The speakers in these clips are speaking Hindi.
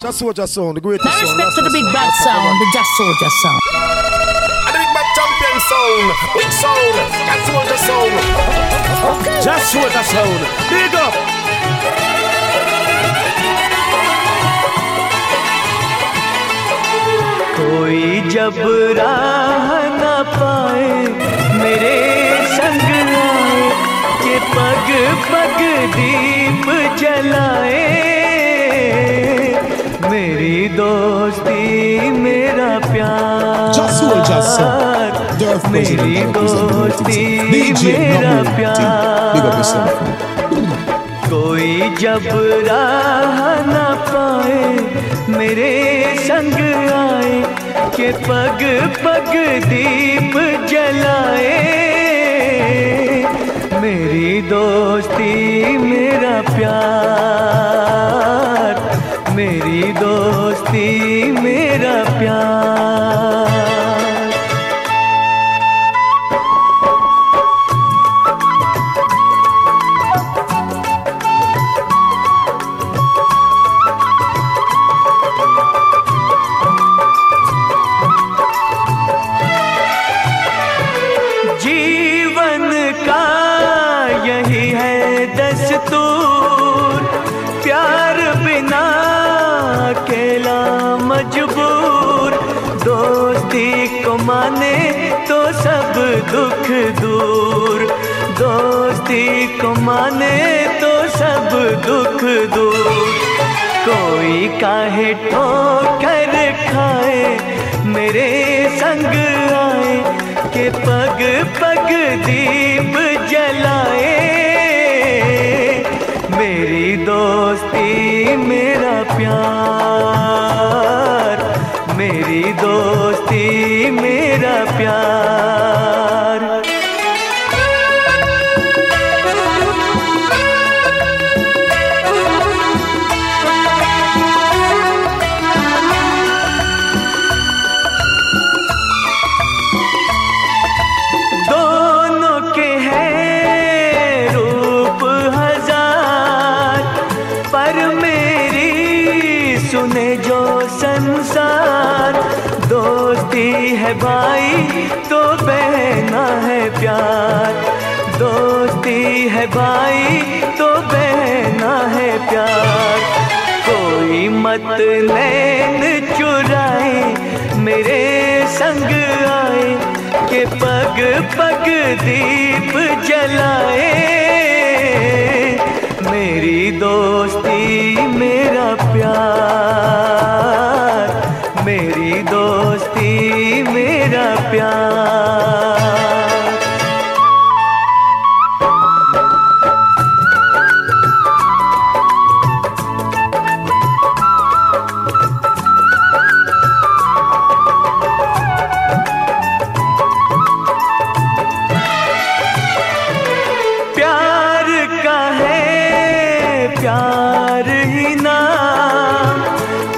Just Soldier Sound, the greatest Now sound. respect to the big bad sound, the Just Soldier sound. And the big bad champion sound, big sound, Just Soldier sound. Okay. Just Soldier sound, big up. कोई जब राह न पाए मेरे संग आए के पग पग दीप जलाए तेरी दोस्ती मेरा प्यार। मेरी दोस्ती मेरा प्यार। कोई जब राह न पाए मेरे संग आए के पग पग दीप जलाए। मेरी दोस्ती मेरा प्यार। मेरी दोस्ती मेरा प्यार। दुख दूर। कोई काहे ठोकर खाए, मेरे संग आए, के पग पग दीप जलाए। मेरी दोस्ती, मेरा प्यार, मेरी दोस्ती। है भाई तो बहना है प्यार। कोई मत नैन चुराए, मेरे संग आए, के पग पग दीप जलाए। मेरी दोस्ती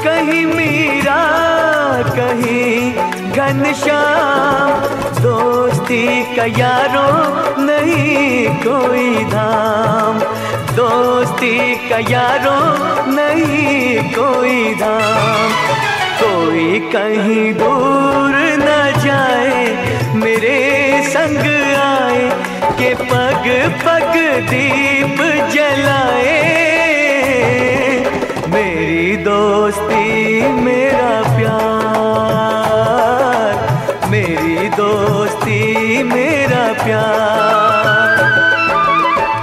कहीं मीरा, कहीं घनश्याम। दोस्ती का यारों नहीं कोई धाम। दोस्ती का यारों नहीं कोई धाम। कोई कहीं दूर न जाए, मेरे संग आए, के पग पग दीप जलाए। मेरी दोस्ती मेरा प्यार, मेरी दोस्ती मेरा प्यार।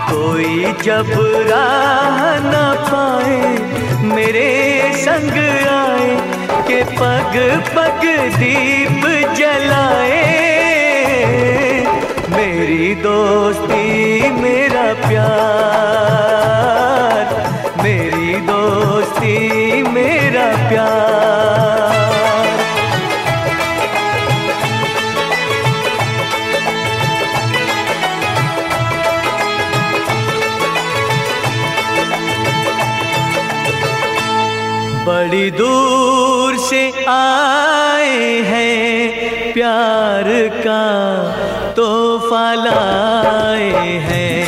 कोई जब राह न पाए, मेरे संग आए, के पग पग दीप जलाए। मेरी दोस्ती मेरा प्यार। का तोहफा लाए हैं।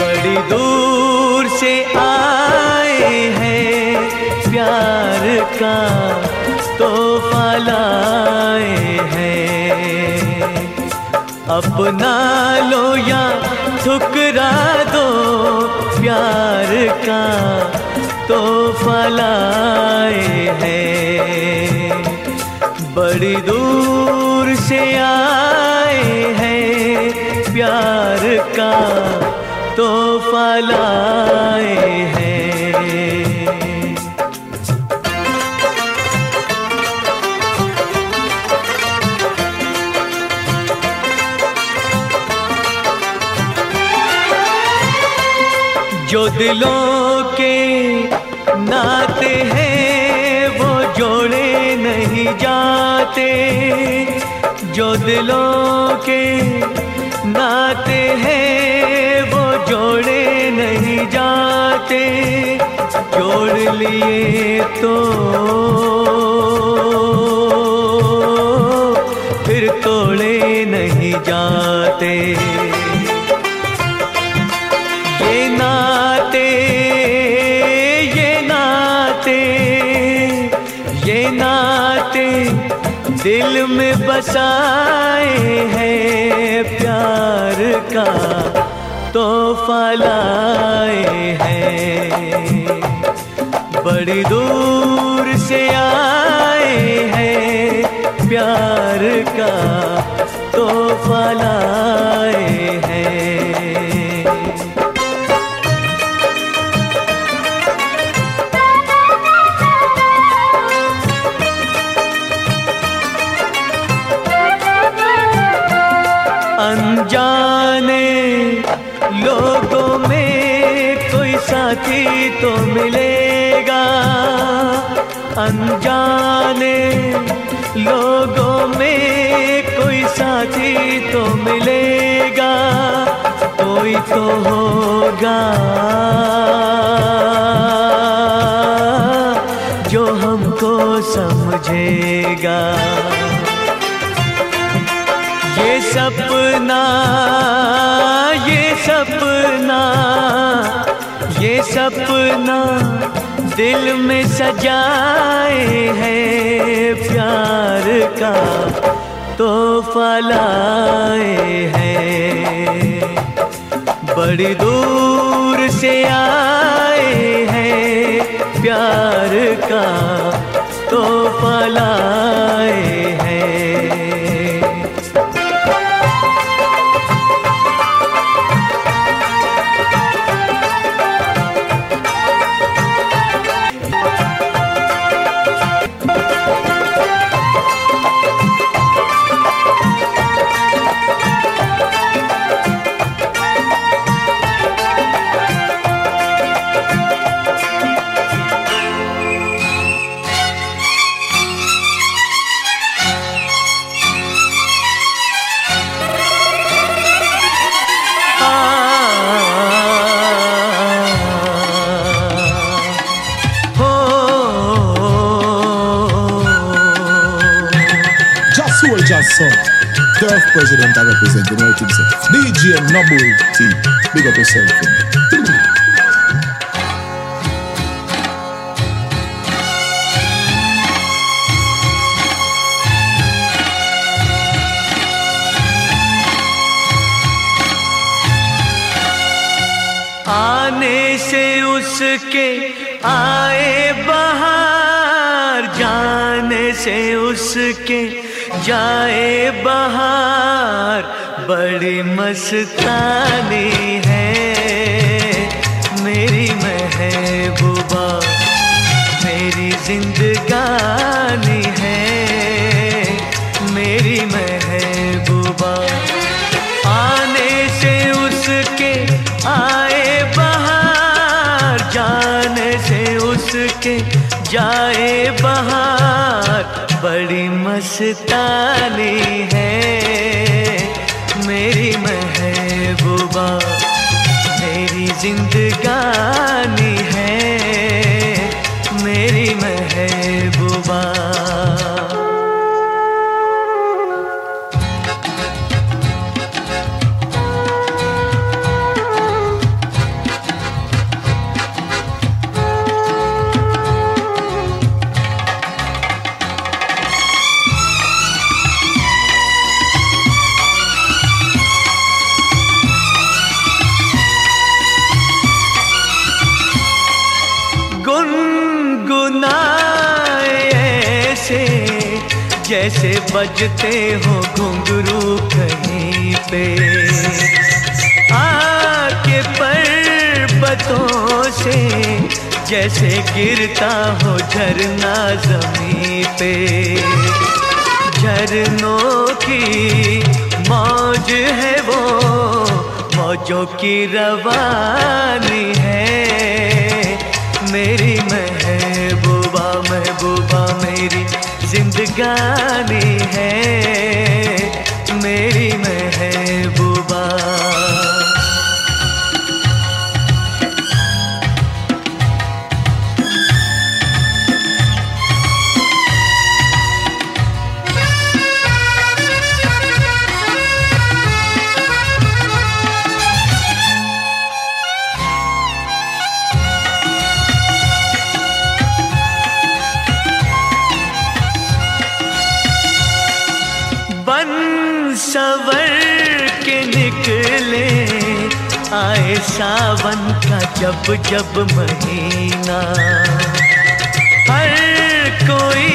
बड़ी दूर से आए हैं, प्यार का तोहफा लाए हैं। अपना लो या ठुकरा दो, प्यार का तोहफा फलाए हैं। बड़ी दूर से आए हैं। प्यार का तो फलाए हैं। जो दिलों जो दिलों के नाते हैं, वो जोड़े नहीं जाते। जोड़ लिए तो फिर तोड़े नहीं जाते। दिल में बसाए हैं प्यार का तो लाए हैं। बड़ी दूर से आए हैं प्यार का तोहफा लाए हैं। अनजाने लोगों में कोई साथी तो मिलेगा। अनजाने, लोगों में कोई साथी तो मिलेगा। कोई तो होगा। दिल में सजाए है प्यार का तो फलाए है। बड़ी दूर से आए हैं प्यार का तो लाए son. Turf president I represent, you know what you say. DJ Noble T. Big up yourself. you know. आने से उसके आए बाहर जाने से उसके जाए बाहर, बड़ी मस्तानी है मेरी महबूबा, मेरी जिंदगानी है मेरी महबूबा। आने से उसके आए बाहर, जाने से उसके जाए बाहर, बड़ी मस्तानी है मेरी महबूबा मेरी जिंदगानी बजते हो घुंघरू कहीं पे। आके पर्वतों से जैसे गिरता हो झरना जमी पे। झरनों की मौज है वो, मौजों की रवानी है। मेरी महबूबा महबूबा मेरी जिंदगानी है मेरी महबूबा। सावन का जब जब महीना। हर कोई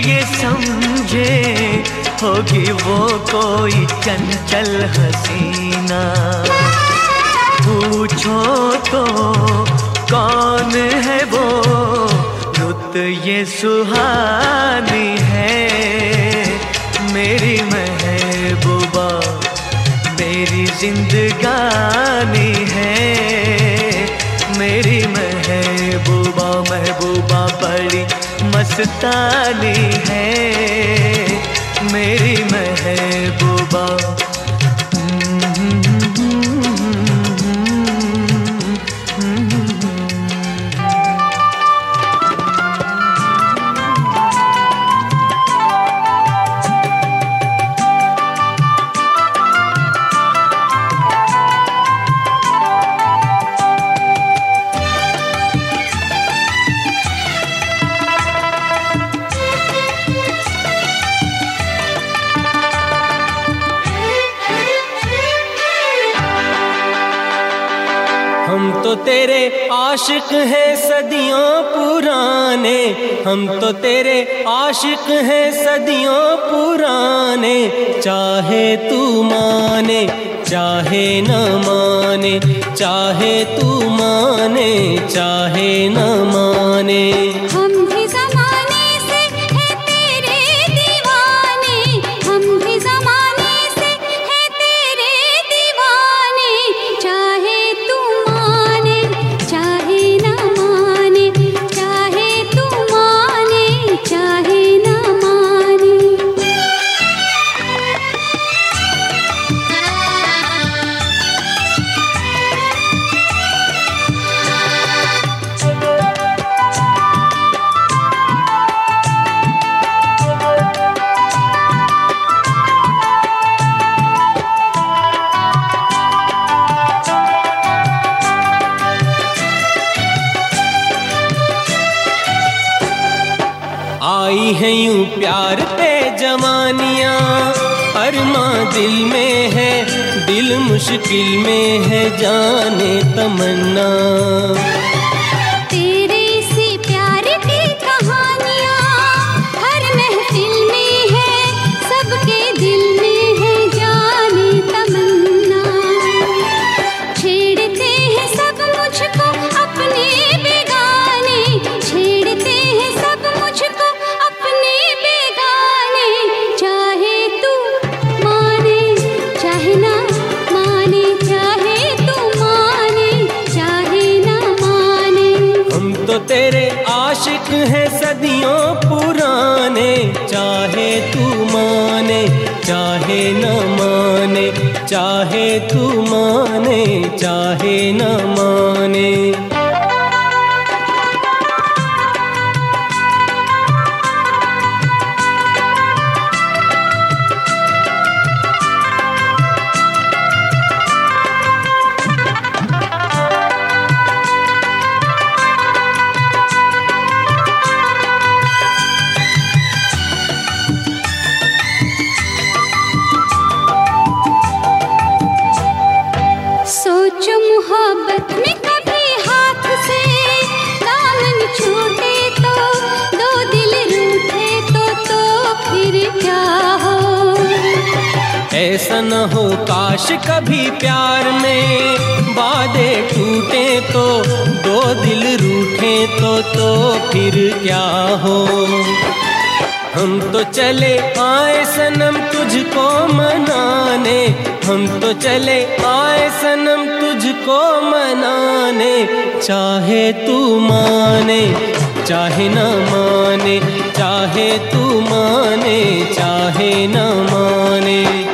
ये समझे होगी वो कोई चंचल हसीना। पूछो तो कौन है वो? रुत ये सुहानी है। मेरी मेरी जिंदगानी है। मेरी महबूबा महबूबा बड़ी मस्तानी है। हैं पे जवानियाँ अरमा दिल में है दिल मुश्किल में है जाने तमन्ना। कभी प्यार में वादे टूटे तो दो दिल रूठे तो तो फिर क्या हो? हम तो चले आए सनम तुझको मनाने, हम तो चले आए सनम तुझको मनाने, चाहे तू माने, चाहे न माने, चाहे तू माने, चाहे न माने।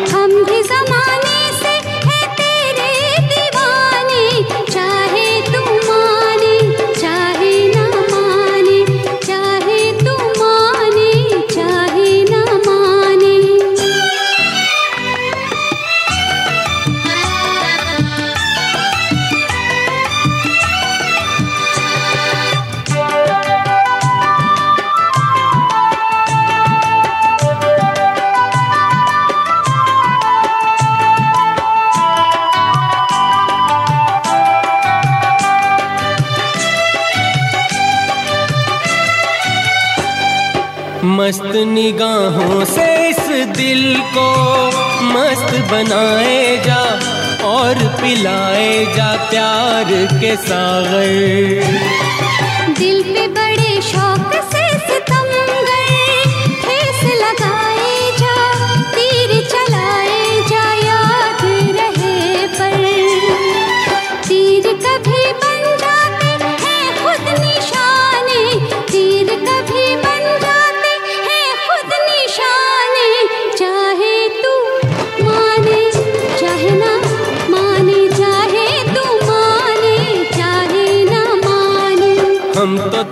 निगाहों से इस दिल को मस्त बनाए जा और पिलाए जा प्यार के सागर। दिल पे बड़े शौक से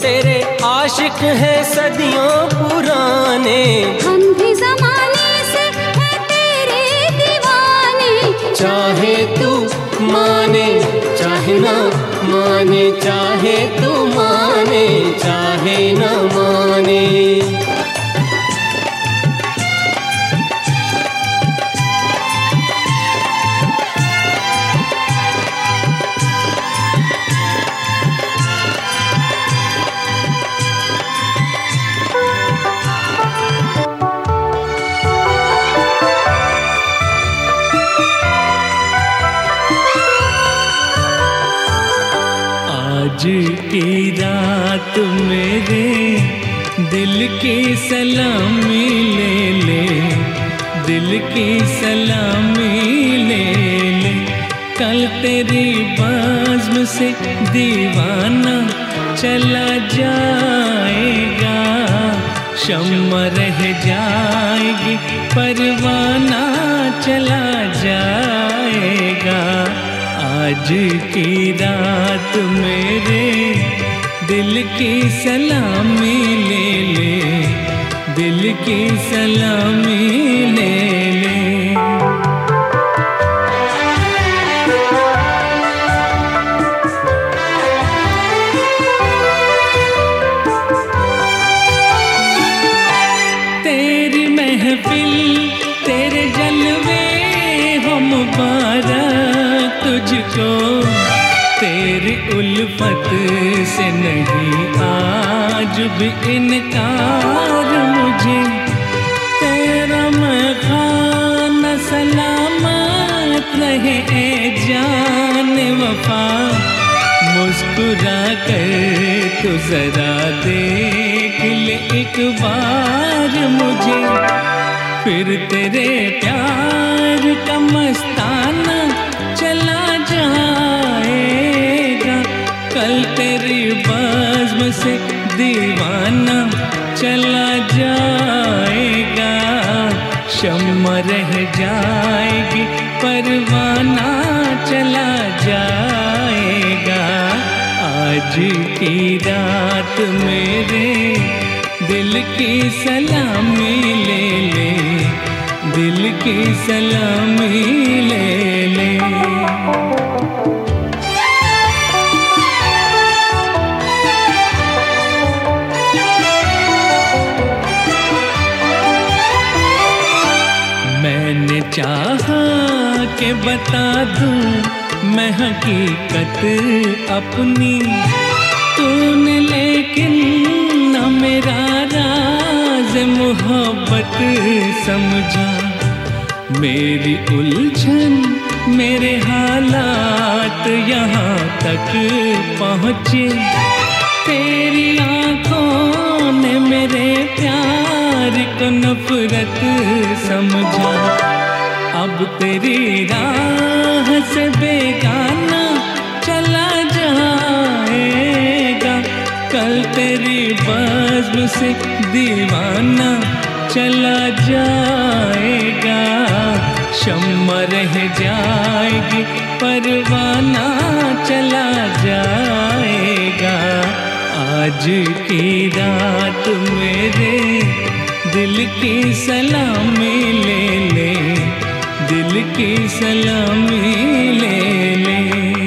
तेरे आशिक है सदियों पुराने। हम भी जमाने से है तेरे दीवाने। चाहे तू माने चाहे ना माने चाहे तू माने चाहे ना माने। मेरे दिल की सलामी ले ले, दिल की सलामी ले ले। कल तेरी बाज़म से दीवाना चला जाएगा शम्मा रह जाएगी, परवाना चला जाएगा। आज की रात मेरे दिल की सलामी ले ले दिल की सलामी ले उल्फत से नहीं, आज भी इनकार मुझे। तेरा मैं सलामत रहे, ए जान वफा। मुस्कुरा कर तो जरा देख ले एक बार मुझे। फिर तेरे प्यार का मस्ताना बज़्म से दीवाना चला जाएगा। शम्मा रह जाएगी, परवाना चला जाएगा। आज की रात मेरे दिल की सलामी ले ले, दिल की सलामी ले ले। बता दूँ, मैं हकीकत अपनी। तूने लेकिन न मेरा राज मोहब्बत समझा। मेरी उलझन, मेरे हालात यहाँ तक पहुँचे। तेरी आँखों ने मेरे प्यार को नफरत समझा। अब तेरी राह से बेगाना चला जाएगा। कल तेरी बज़्म से दीवाना चला जाएगा। शम्मा रह जाएगी, परवाना चला जाएगा। आज की रात मेरे दिल की सलामी ले ले। दिल की सलामी ले ले।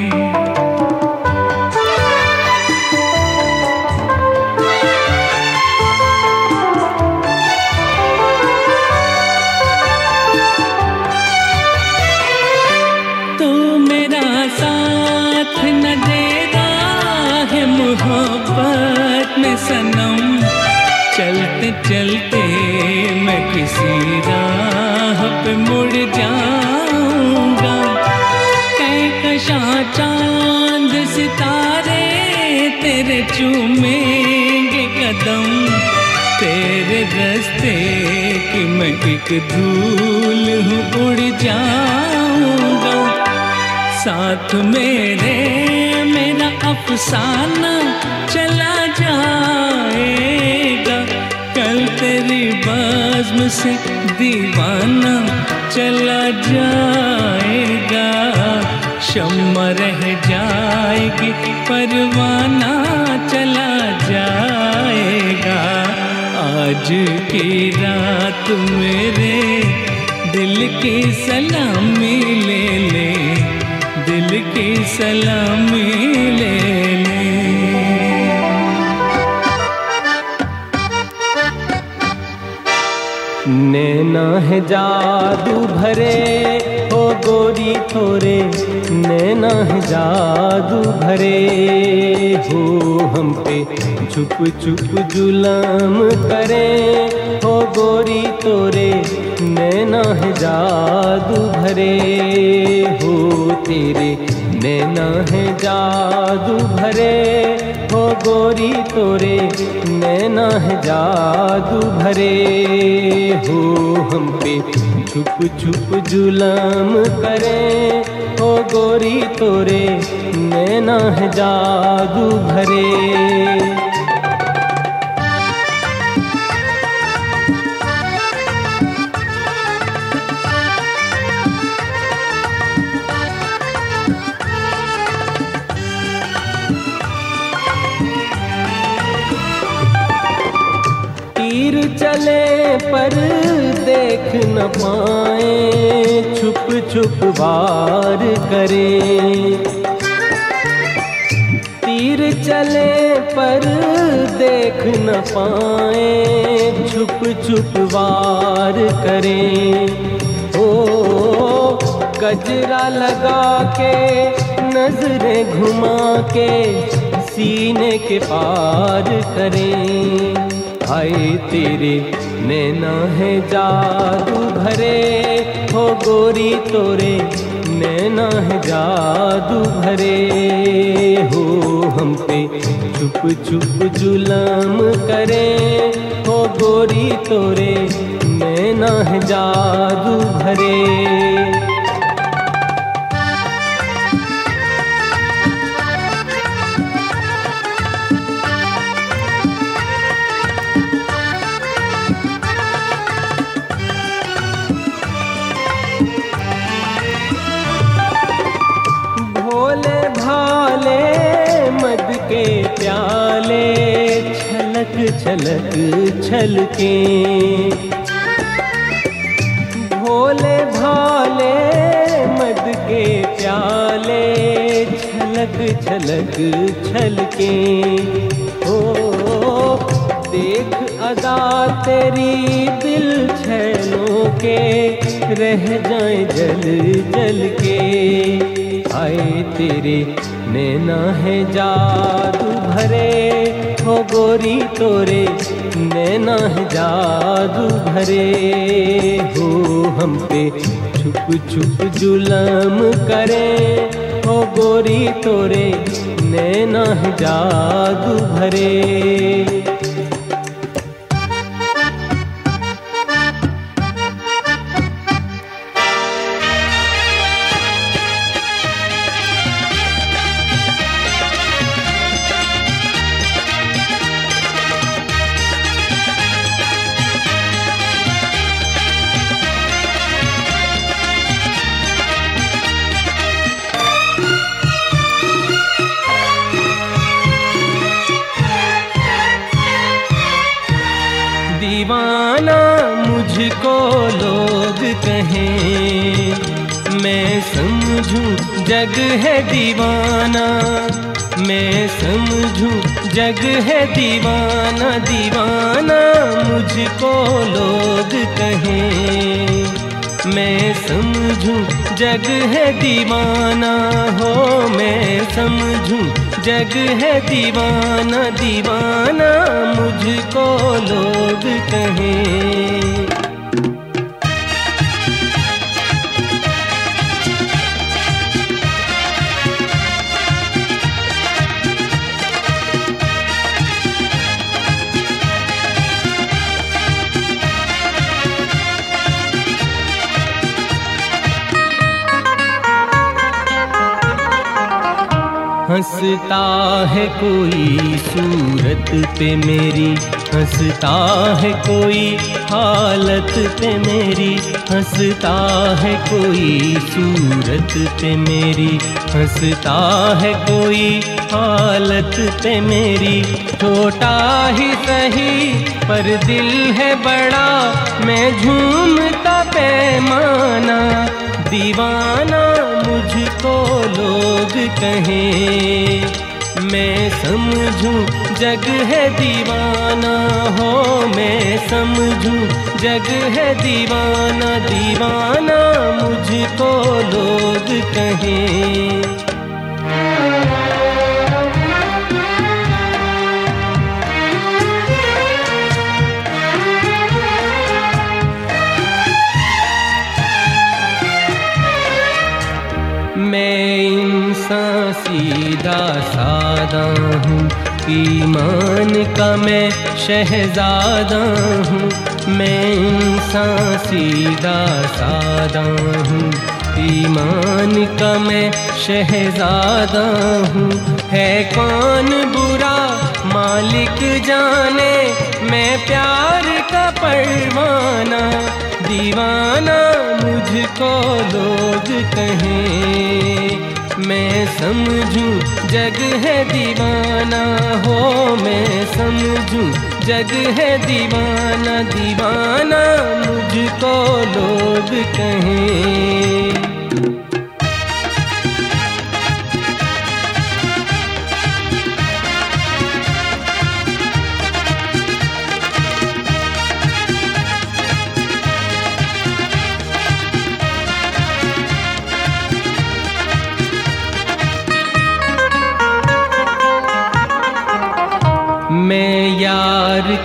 मैं एक धूल हूँ, उड़ जाऊँगा। साथ मेरे, मेरा अफसाना चला जाएगा। कल तेरी बाज़्म से दीवाना चला जाएगा। शम्मा रह जाएगी, परवाना आज की रात मेरे दिल की सलामी ले ले, दिल की सलामी ले ले। नैना है जादू भरे हो गोरी थोरे। नैना है जादू भरे, हो हम पे छुप छुप जुलम करे हो गोरी तोरे, नैना है जादू भरे। हो तेरे, नैना है जादू भरे। हो गोरी तोरे, नैना है जादू भरे। हो हम पे छुप छुप जुलम करे हो गोरी तोरे, नैना है जादू भरे। चले पर देख न पाए, छुप छुप वार करे। तीर चले पर देख न पाए, छुप छुप वार करे। ओ, गजरा लगा के, नज़रें घुमा के, सीने के पार करें। हाय तेरे नैना है जादू भरे, हो गोरी तोरे नैना है जादू भरे। हो हम पे चुप चुप जुलम करे, हो गोरी तोरे नैना है जादू भरे। छलक। छलके भोले भाले मद के प्याले, छलक छलक, छलके। ओ देख अदा तेरी दिल छैलों के, रह जाए जल जल के। आए तेरे, नैना है जादू भरे हो गोरी तोरे, नैना है जादू भरे। हो हम पे छुप छुप जुलम करे। हो गोरी तोरे, नैना है जादू भरे। दीवाना मुझको लोग कहें। मैं समझूं जग है दीवाना, मैं समझूं जग है दीवाना दीवाना मुझको लोग कहें। मैं समझूं जग है दीवाना, हो मैं समझूं जग है दीवाना दीवाना मुझको लोग कहें। हंसता है कोई सूरत पे मेरी, हंसता है कोई हालत पे मेरी, हंसता है कोई सूरत पे मेरी, हंसता है कोई हालत पे मेरी। छोटा ही सही, पर दिल है बड़ा, मैं झूमता पैमाना, दीवाना मुझको लोग कहें, मैं समझूं जग है दीवाना, हो मैं समझूं जग है दीवाना दीवाना मुझको लोग कहें। सादा हूँ, ईमान का मैं शहजादा हूँ। मैं इंसान सीधा सादा हूँ, ईमान का मैं शहजादा हूँ। है कौन बुरा मालिक जाने, मैं प्यार का परवाना। दीवाना मुझको लोग कहें। मैं समझूं जग है दीवाना, हो मैं समझूं जग है दीवाना दीवाना मुझको लोग कहें।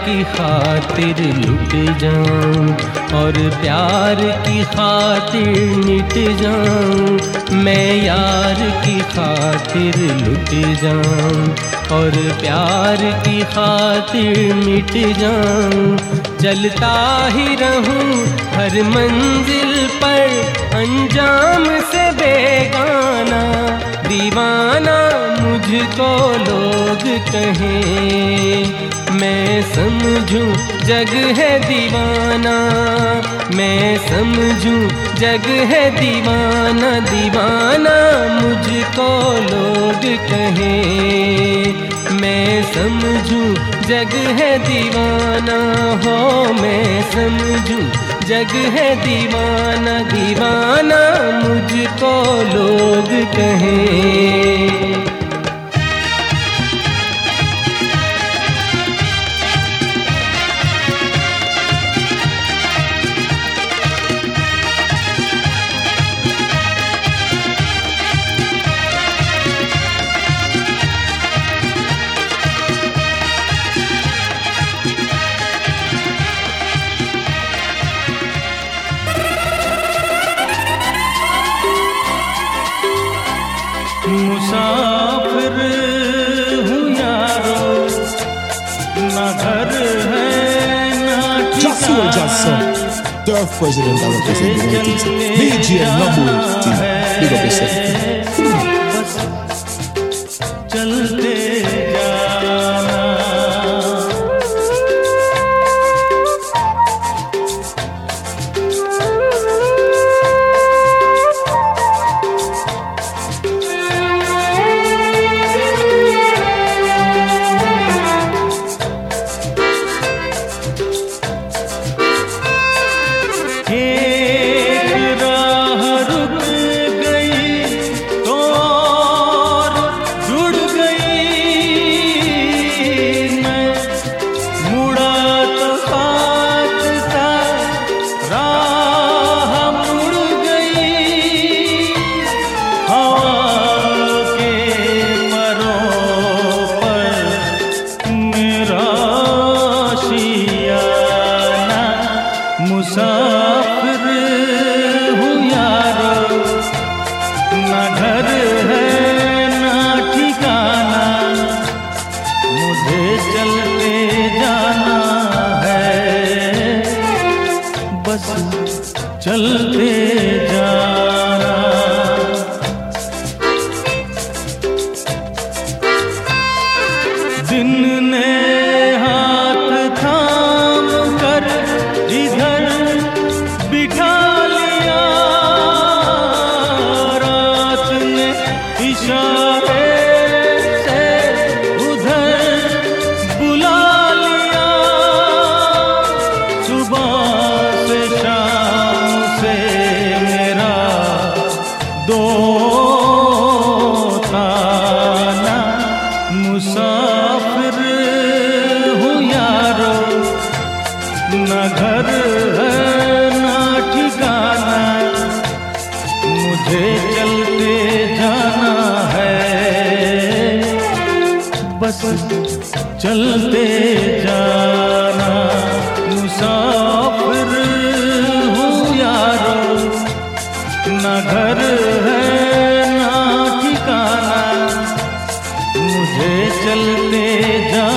की खातिर लुट जाऊँ और प्यार की खातिर मिट जाऊँ। मैं यार की खातिर लुट जाऊँ और प्यार की खातिर मिट जाऊँ। चलता ही रहूँ हर मंजिल पर, अंजाम से बेगाना। दीवाना मुझको लोग कहें, मैं समझूं जग है दीवाना, मैं समझूं जग है दीवाना दीवाना मुझको लोग कहें, मैं समझूं जग है दीवाना, हो मैं समझूं जग है दीवाना दीवाना मुझको लोग कहें। Ela foi gerentava por não Big and no Big up yourself. चलते जा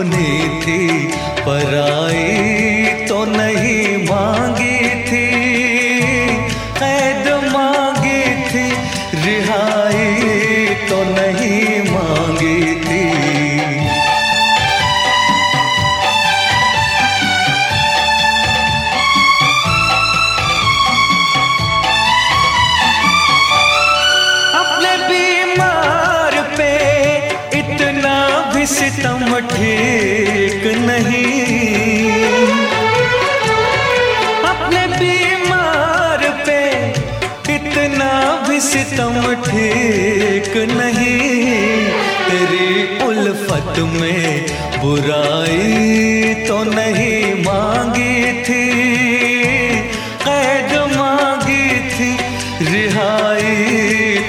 बने थे पराए ठीक नहीं, तेरी उल्फत में बुराई तो नहीं मांगी थी, कैद मांगी थी, रिहाई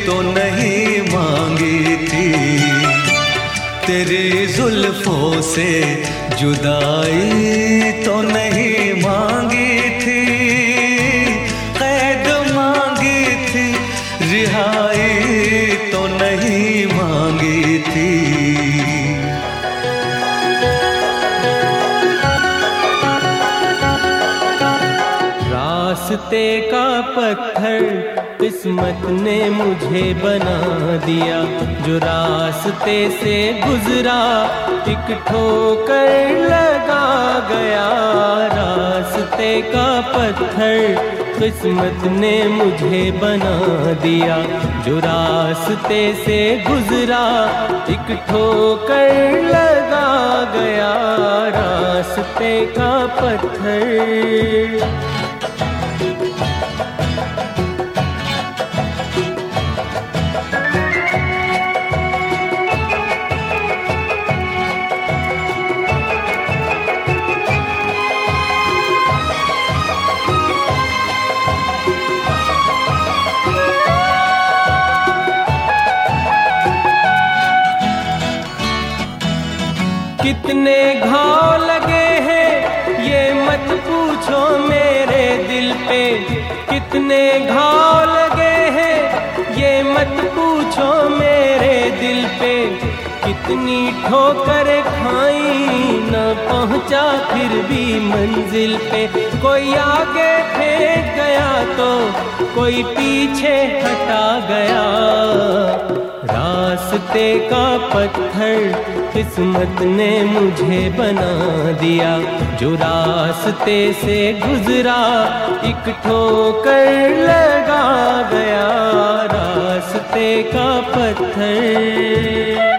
तो नहीं मांगी थी। तेरी जुल्फों से जुदाई तो नहीं मांगी थी, कैद मांगी थी, रिहाई रास्ते का पत्थर किस्मत ने मुझे बना दिया, जो रास्ते से गुजरा, एक ठोकर लगा गया। रास्ते का पत्थर किस्मत ने मुझे बना दिया, जो रास्ते से गुजरा, एक ठोकर लगा गया। रास्ते का पत्थर कितने घाव लगे हैं, ये मत पूछो मेरे दिल पे। कितने घाव लगे हैं, ये मत पूछो मेरे दिल पे। कितनी ठोकर खाई न पहुँचा फिर भी मंजिल पे। कोई आगे फेंक गया तो कोई पीछे हटा गया। रास्ते का पत्थर किस्मत ने मुझे बना दिया, जो रास्ते से गुजरा, एक ठोकर लगा गया रास्ते का पत्थर।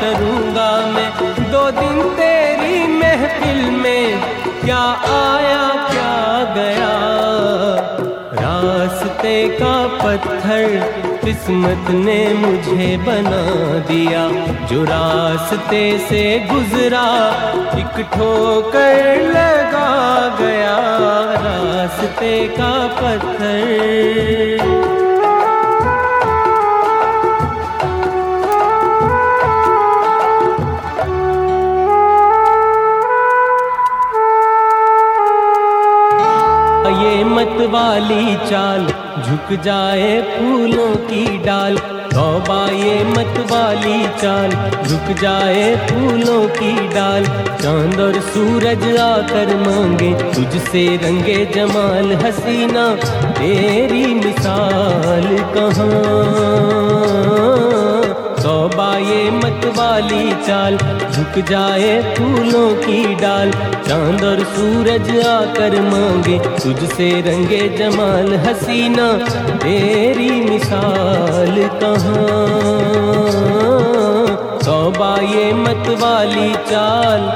करूँगा मैं दो दिन तेरी महफिल में। क्या आया, क्या गया? रास्ते का पत्थर किस्मत ने मुझे बना दिया। जो रास्ते से गुजरा, एक ठोकर लगा गया। रास्ते का पत्थर वाली चाल, झुक जाए फूलों की डाल। तौबा ये मत वाली चाल, झुक जाए फूलों की डाल। चाँद और सूरज आकर मांगे, तुझसे रंगे जमाल हसीना। तेरी मिसाल कहाँ? तौबा ये मत वाली चाल, झुक जाए फूलों की डाल। चाँद और सूरज आकर मांगे, तुझसे रंगे जमाल हसीना। तेरी मिसाल कहाँ? तौबा ये मत वाली चाल।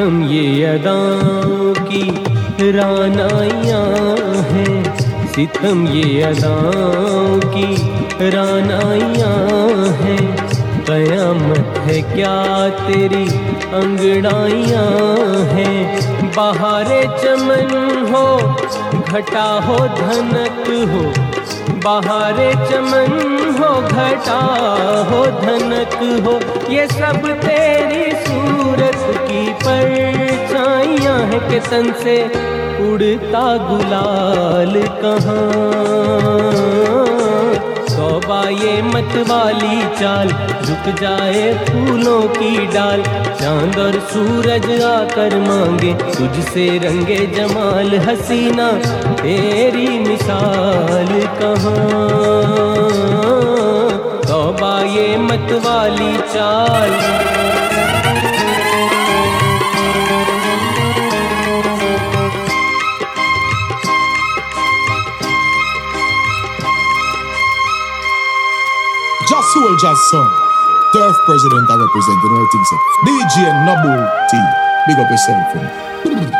सितम ये अदाओं की रानाइयाँ हैं। सितम ये अदाओं की रानाइयाँ हैं। कयामत है क्या तेरी अंगड़ाइयाँ हैं? बहारे चमन हो, घटा हो धनक हो। बहारे चमन हो, घटा हो धनक हो। ये सब तेरी सूरत की परछाइयाँ हैं के से, उड़ता गुलाल कहाँ? ये मत वाली चाल, झुक जाए फूलों की डाल। चाँद और सूरज आकर मांगे, तुझसे रंगे जमाल हसीना। तेरी मिसाल कहाँ? तौबा ये मत वाली चाल। Just soldier son. Turf president I represent, you know what things say. DJ Noble T. Big up yourself. you know.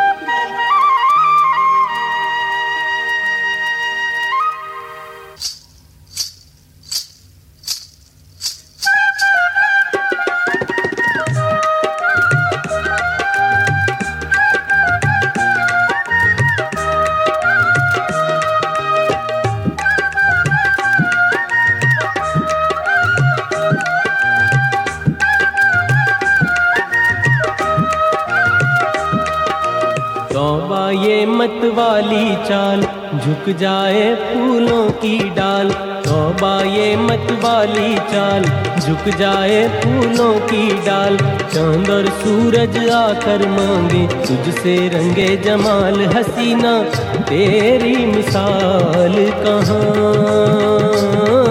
जाए फूलों की डाल तौबा ये मत वाली चाल। झुक जाए फूलों की डाल, चाँद और सूरज आकर मांगे, तुझसे रंगे जमाल हसीना, तेरी मिसाल कहाँ?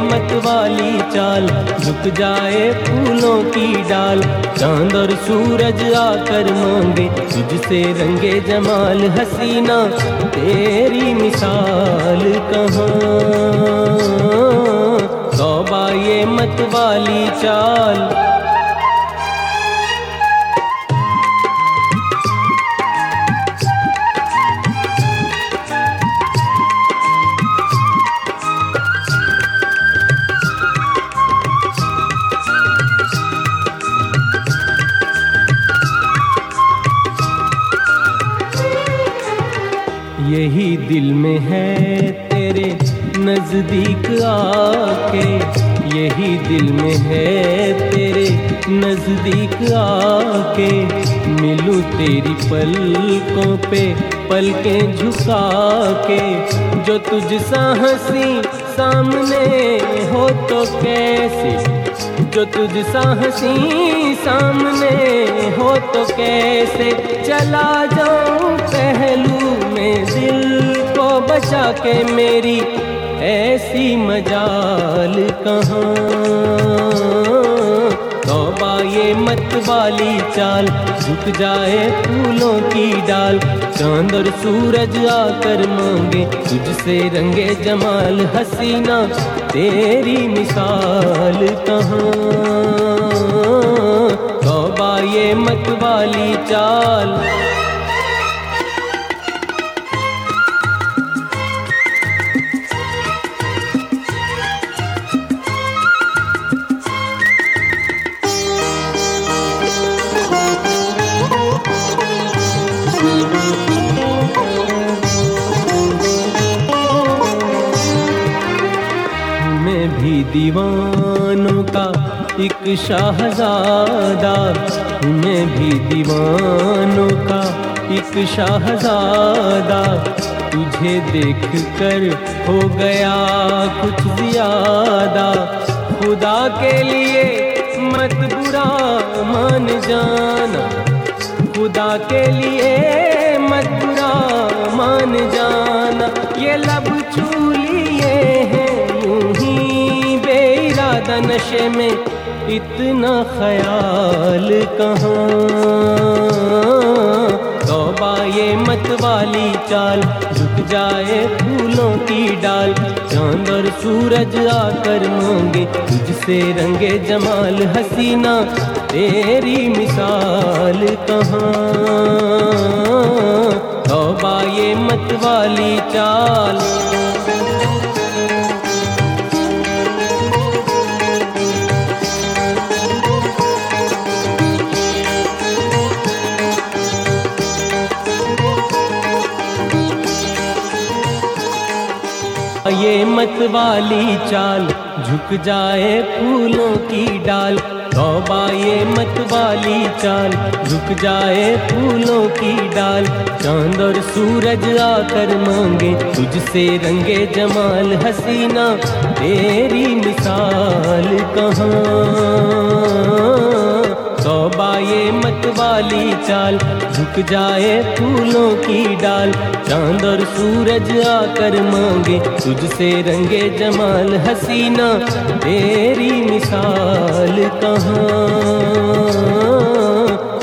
मत वाली चाल, झुक जाए फूलों की डाल। चाँद और सूरज आकर मांगे, तुझसे रंगे जमाल हसीना। तेरी मिसाल कहाँ? तौबा ये मत वाली चाल। यही दिल में है तेरे नज़दीक आके। यही दिल में है तेरे नज़दीक आके। मिलूं तेरी पलकों पे, पलकें झुका के जो तुझ सा हँसी सामने हो तो कैसे? जो तुझ सा हँसी सामने हो तो कैसे? चला जाऊँ पहलू दिल को बचा के मेरी ऐसी मजाल कहाँ? ये मत वाली चाल, झुक जाए फूलों की डाल। चाँद और सूरज आकर मांगे, तुझसे रंगे जमाल हसीना। तेरी मिसाल कहाँ? तौबा ये मत वाली चाल। दीवानों का एक शाहजादा मैं भी दीवानों का एक शाहजादा। तुझे देख कर हो गया कुछ ज़्यादा। खुदा के लिए मत बुरा मान जाना। खुदा के लिए मत बुरा नशे में इतना ख्याल कहाँ? तौबा ये मत वाली चाल झुक जाए फूलों की डाल। चाँद और सूरज आकर मांगे, तुझसे रंगे जमाल हसीना। तेरी मिसाल कहाँ? तौबा ये मत वाली चाल। ये मत वाली चाल, झुक जाए फूलों की डाल। तौबा ये मत वाली चाल, झुक जाए फूलों की डाल। चाँद और सूरज आकर मांगे, तुझसे रंगे जमाल हसीना। तेरी मिसाल कहाँ? तौबा ये मत वाली चाल, झुक जाए फूलों की डाल। चाँद और सूरज आकर मांगे, तुझसे रंगे जमाल हसीना। तेरी मिसाल कहाँ?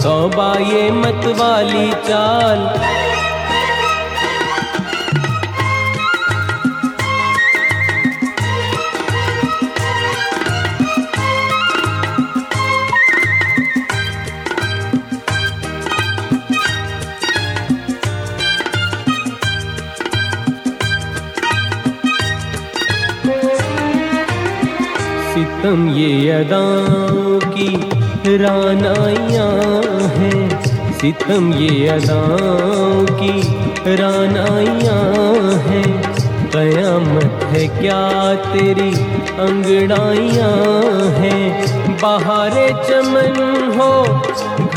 तौबा ये मत वाली चाल सितम ये अदाओं की रानाइयाँ हैं। सितम ये अदाओं की रानाइयाँ हैं। कयामत है क्या तेरी अंगड़ाइयाँ हैं? बहारे चमन हो,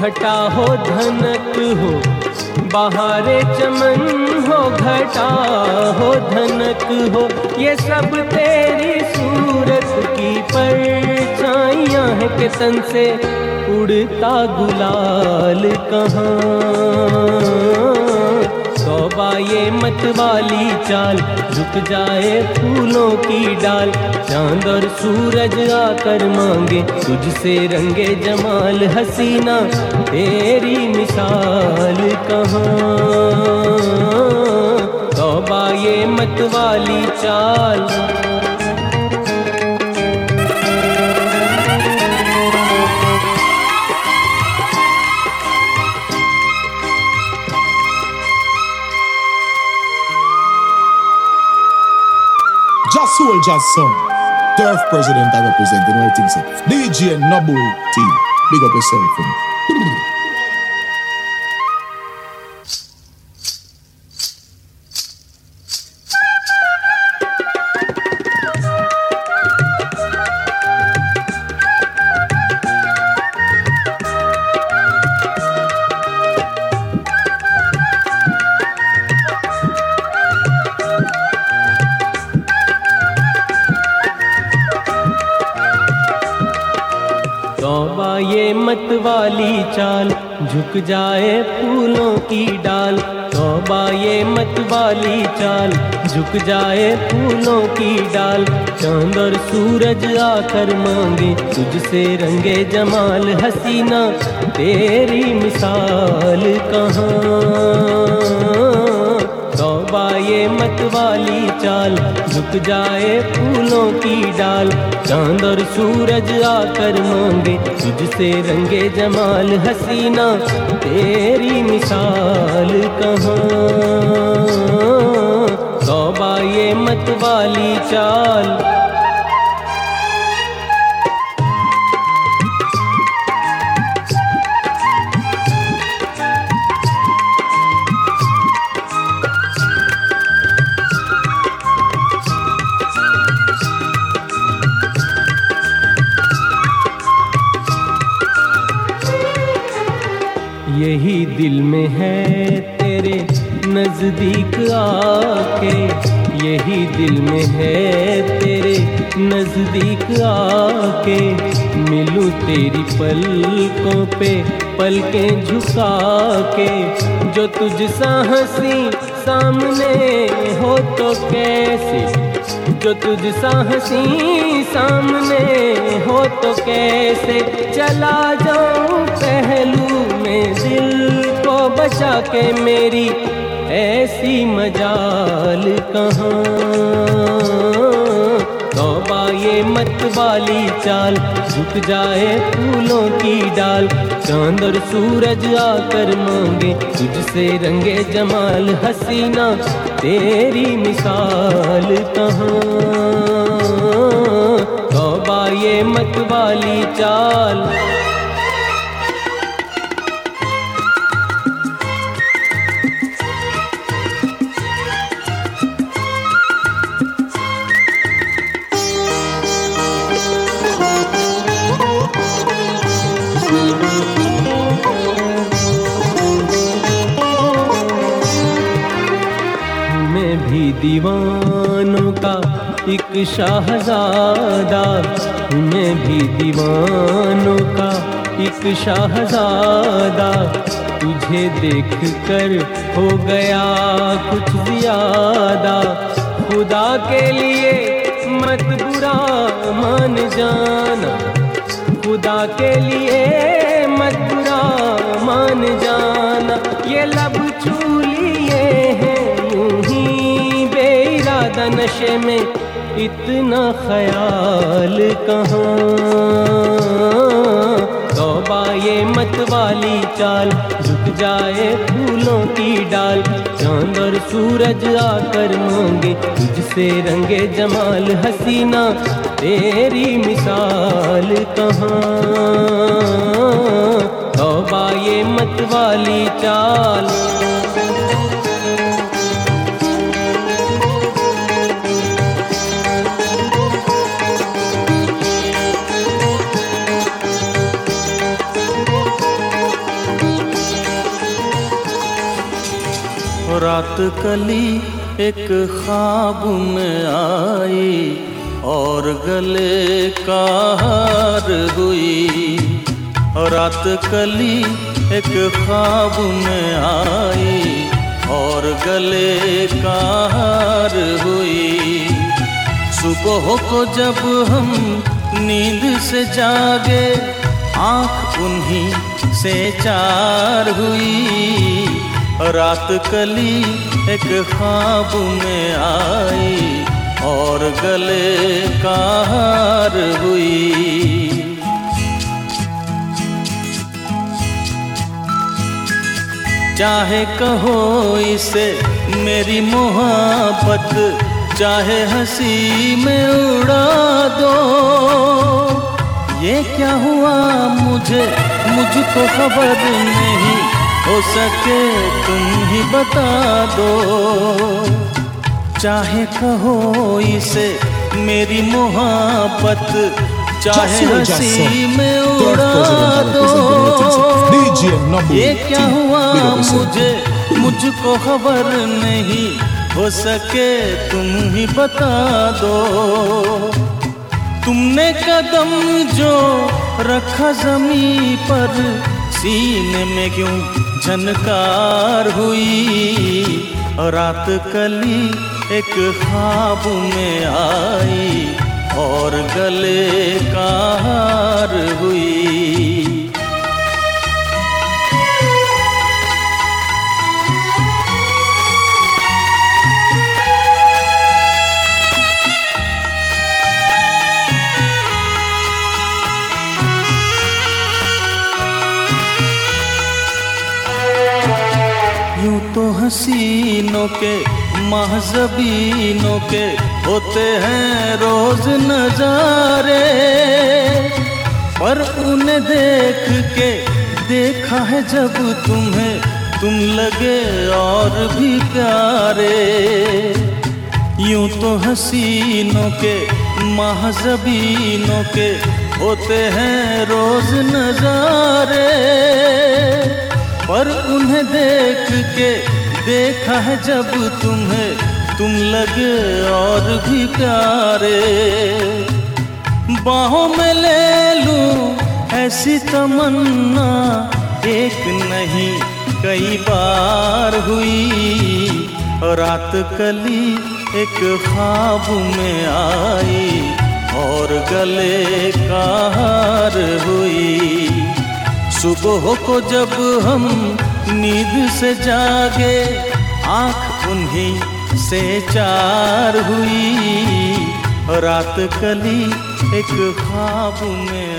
घटा हो धनक हो। बहारे चमन हो, घटा हो धनक हो। ये सब तेरी सूरत हैं के तन से उड़ता गुलाल कहाँ? ये मत वाली चाल, झुक जाए फूलों की डाल। चाँद और सूरज आकर मांगे, तुझसे रंगे जमाल हसीना। तेरी मिसाल कहाँ? ये मत वाली चाल। Soldiers son. Turf president I represent, you know what I think so. DJ Noble T. Big up yourself. for तौबा चाल, झुक जाए फूलों की डाल तौबा ये मत वाली चाल, झुक जाए फूलों की डाल, चाँद और सूरज आकर मांगे, तुझसे रंगे जमाल हसीना, तेरी मिसाल कहाँ? तौबा ये मत वाली चाल, झुक जाए फूलों की डाल। चाँद और सूरज आकर मांगे, तुझसे रंगे जमाल हसीना। तेरी मिसाल कहाँ? सौ ये मत वाली चाल यही दिल में है तेरे नज़दीक आके। मिलूं तेरी पलकों पे, पलके झुका के जो तुझ सा हँसी सामने हो तो कैसे? जो तुझ सा हँसी सामने हो तो कैसे? चला जाऊँ पहलू में दिल को बचा के मेरी ऐसी मजाल कहाँ? तौबा ये मत वाली चाल, झुक जाए फूलों की डाल। चाँद और सूरज आकर मांगे, तुझसे रंगे जमाल हसीना। तेरी मिसाल कहाँ? तौबा ये मत वाली चाल। दीवानों का एक शाहजादा मैं भी दीवानों का एक शाहजादा। तुझे देख कर हो गया कुछ ज़्यादा। खुदा के लिए मत बुरा मान जाना। खुदा के लिए मत बुरा मान जाना। ये लब छू लिए यूँ ही बेइरादा नशे में इतना ख्याल कहाँ? तौबा ये मत वाली चाल झुक जाए फूलों की डाल। चाँद और सूरज आकर मांगे, तुझसे रंगे जमाल हसीना। तेरी मिसाल कहाँ? तौबा ये मत वाली चाल। रात कली एक ख्वाब में आई और गले का हार हुई। रात कली एक ख्वाब में आई और गले का हार हुई। सुबह को जब हम नींद से जागे, आँख उन्हीं से चार हुई। रात कली एक ख्वाब में आई और गले का हार हुई। चाहे कहो इसे मेरी मोहब्बत, चाहे हँसी में उड़ा दो। ये क्या हुआ मुझे, मुझको खबर नहीं हो सके तुम ही बता दो। चाहे कहो इसे मेरी मोहब्बत चाहे हँसी में उड़ा दो। representing DJ Nabu ये क्या हुआ. मुझे? मुझको खबर नहीं हो सके तुम ही बता दो। तुमने कदम जो रखा जमी पर सीने में क्यों झनकार हुई? और रात कली एक ख्वाब में आई और गले का हार हुई। तो हसीनों के, महजबीनों के होते हैं रोज नजारे। पर उन्हें देख के देखा है जब तुम्हें, तुम लगे और भी प्यारे। यूँ तो हसीनों के, महजबीनों के होते हैं रोज नजारे। उन्हें देख के देखा है जब तुम्हें तुम लगे और भी प्यारे। बाहों में ले लूँ ऐसी तमन्ना, एक नहीं, कई बार हुई। रात कली एक ख्वाब में आई और गले का हार हुई। सुबह को जब हम नींद से जागे आँख उन्हीं से चार हुई। रात कली एक ख्वाब में